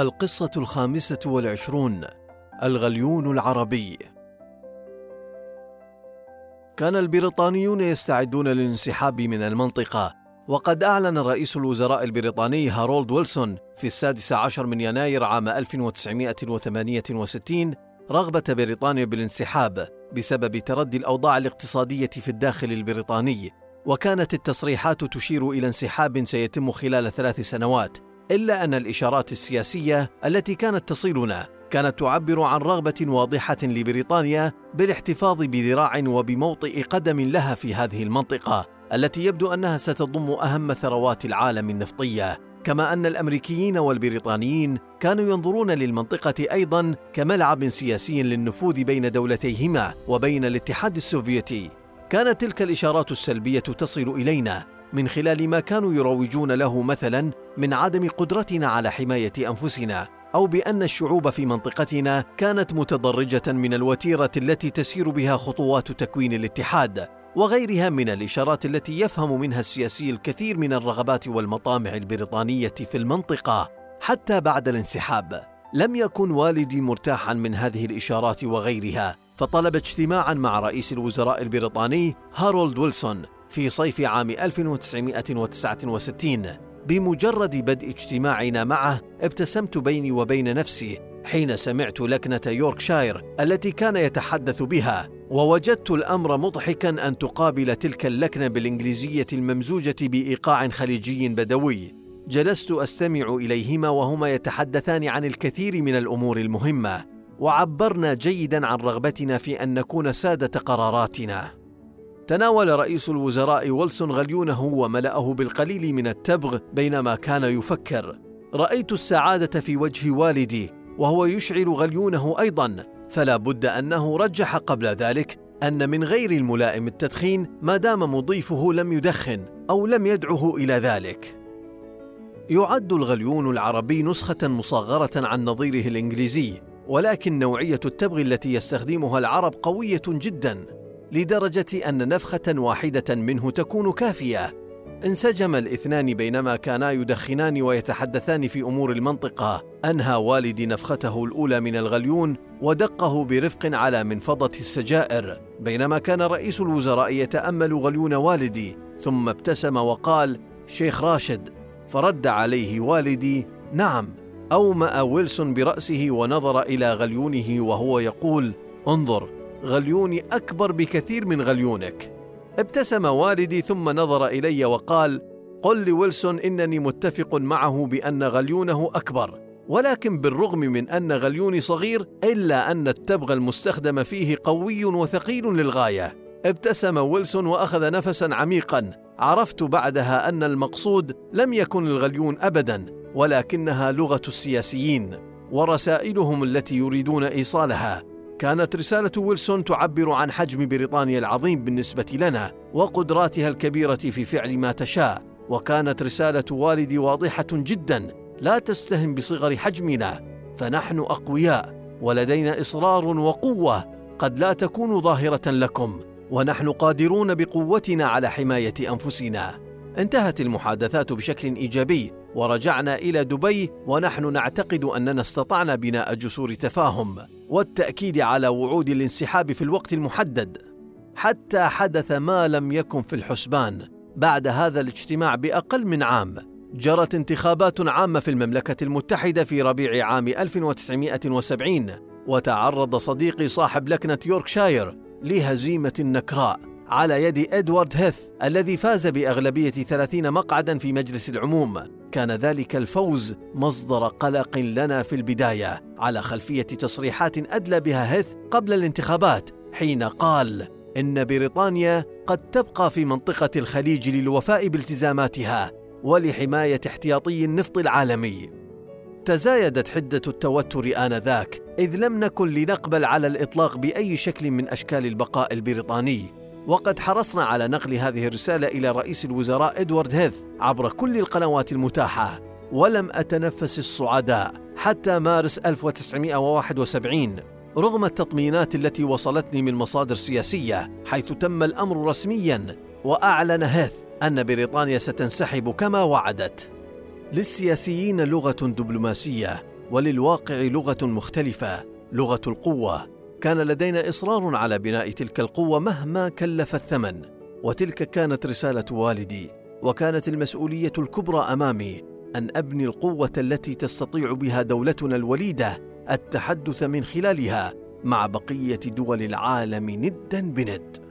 القصة الخامسة والعشرون الغليون العربي. كان البريطانيون يستعدون للانسحاب من المنطقة وقد أعلن رئيس الوزراء البريطاني هارولد ويلسون في السادس عشر من يناير عام 1968 رغبة بريطانيا بالانسحاب بسبب تردي الأوضاع الاقتصادية في الداخل البريطاني وكانت التصريحات تشير إلى انسحاب سيتم خلال ثلاث سنوات. إلا أن الإشارات السياسية التي كانت تصلنا كانت تعبر عن رغبة واضحة لبريطانيا بالاحتفاظ بذراع وبموطئ قدم لها في هذه المنطقة التي يبدو أنها ستضم أهم ثروات العالم النفطية. كما أن الأمريكيين والبريطانيين كانوا ينظرون للمنطقة أيضا كملعب سياسي للنفوذ بين دولتيهما وبين الاتحاد السوفيتي. كانت تلك الإشارات السلبية تصل إلينا. من خلال ما كانوا يروجون له مثلا من عدم قدرتنا على حماية أنفسنا أو بأن الشعوب في منطقتنا كانت متضرجة من الوتيرة التي تسير بها خطوات تكوين الاتحاد وغيرها من الإشارات التي يفهم منها السياسي الكثير من الرغبات والمطامع البريطانية في المنطقة حتى بعد الانسحاب. لم يكن والدي مرتاحا من هذه الإشارات وغيرها فطلب اجتماعا مع رئيس الوزراء البريطاني هارولد ويلسون في صيف عام 1969 بمجرد بدء اجتماعنا معه ابتسمت بيني وبين نفسي حين سمعت لكنة يوركشاير التي كان يتحدث بها ووجدت الأمر مضحكا أن تقابل تلك اللكنة بالإنجليزية الممزوجة بإيقاع خليجي بدوي. جلست أستمع إليهما وهما يتحدثان عن الكثير من الأمور المهمة وعبرنا جيدا عن رغبتنا في أن نكون سادة قراراتنا. تناول رئيس الوزراء ويلسون غليونه وملأه بالقليل من التبغ بينما كان يفكر. رأيت السعادة في وجه والدي وهو يشعل غليونه أيضا. فلا بد أنه رجح قبل ذلك أن من غير الملائم التدخين ما دام مضيفه لم يدخن أو لم يدعه إلى ذلك. يعد الغليون العربي نسخة مصغرة عن نظيره الإنجليزي ولكن نوعية التبغ التي يستخدمها العرب قوية جدا. لدرجة أن نفخة واحدة منه تكون كافية. انسجم الاثنان بينما كانا يدخنان ويتحدثان في أمور المنطقة. أنهى والدي نفخته الأولى من الغليون ودقه برفق على منفضة السجائر، بينما كان رئيس الوزراء يتأمل غليون والدي، ثم ابتسم وقال: شيخ راشد، فرد عليه والدي: نعم. أومأ ويلسون برأسه ونظر إلى غليونه وهو يقول: انظر غليوني أكبر بكثير من غليونك. ابتسم والدي ثم نظر إلي وقال قل لويلسون إنني متفق معه بأن غليونه أكبر ولكن بالرغم من أن غليوني صغير إلا أن التبغ المستخدم فيه قوي وثقيل للغاية. ابتسم ويلسون وأخذ نفسا عميقا. عرفت بعدها أن المقصود لم يكن الغليون أبدا ولكنها لغة السياسيين ورسائلهم التي يريدون إيصالها. كانت رسالة ويلسون تعبر عن حجم بريطانيا العظيم بالنسبة لنا وقدراتها الكبيرة في فعل ما تشاء، وكانت رسالة والدي واضحة جدا لا تستهن بصغر حجمنا، فنحن أقوياء ولدينا إصرار وقوة قد لا تكون ظاهرة لكم، ونحن قادرون بقوتنا على حماية أنفسنا. انتهت المحادثات بشكل إيجابي، ورجعنا إلى دبي ونحن نعتقد أننا استطعنا بناء جسور تفاهم والتأكيد على وعود الانسحاب في الوقت المحدد. حتى حدث ما لم يكن في الحسبان. بعد هذا الاجتماع بأقل من عام جرت انتخابات عامة في المملكة المتحدة في ربيع عام 1970 وتعرض صديقي صاحب لكنة يوركشاير لهزيمة نكراء على يد إدوارد هيث الذي فاز بأغلبية 30 مقعدا في مجلس العموم. كان ذلك الفوز مصدر قلق لنا في البداية على خلفية تصريحات أدلى بها هيث قبل الانتخابات حين قال إن بريطانيا قد تبقى في منطقة الخليج للوفاء بالتزاماتها ولحماية احتياطي النفط العالمي. تزايدت حدة التوتر آنذاك إذ لم نكن لنقبل على الإطلاق بأي شكل من أشكال البقاء البريطاني. وقد حرصنا على نقل هذه الرسالة إلى رئيس الوزراء إدوارد هيث عبر كل القنوات المتاحة ولم أتنفس الصعداء حتى مارس 1971 رغم التطمينات التي وصلتني من مصادر سياسية حيث تم الأمر رسميا وأعلن هيث أن بريطانيا ستنسحب كما وعدت. للسياسيين لغة دبلوماسية وللواقع لغة مختلفة لغة القوة. كان لدينا إصرار على بناء تلك القوة مهما كلف الثمن وتلك كانت رسالة والدي وكانت المسؤولية الكبرى أمامي أن أبني القوة التي تستطيع بها دولتنا الوليدة التحدث من خلالها مع بقية دول العالم ندا بند.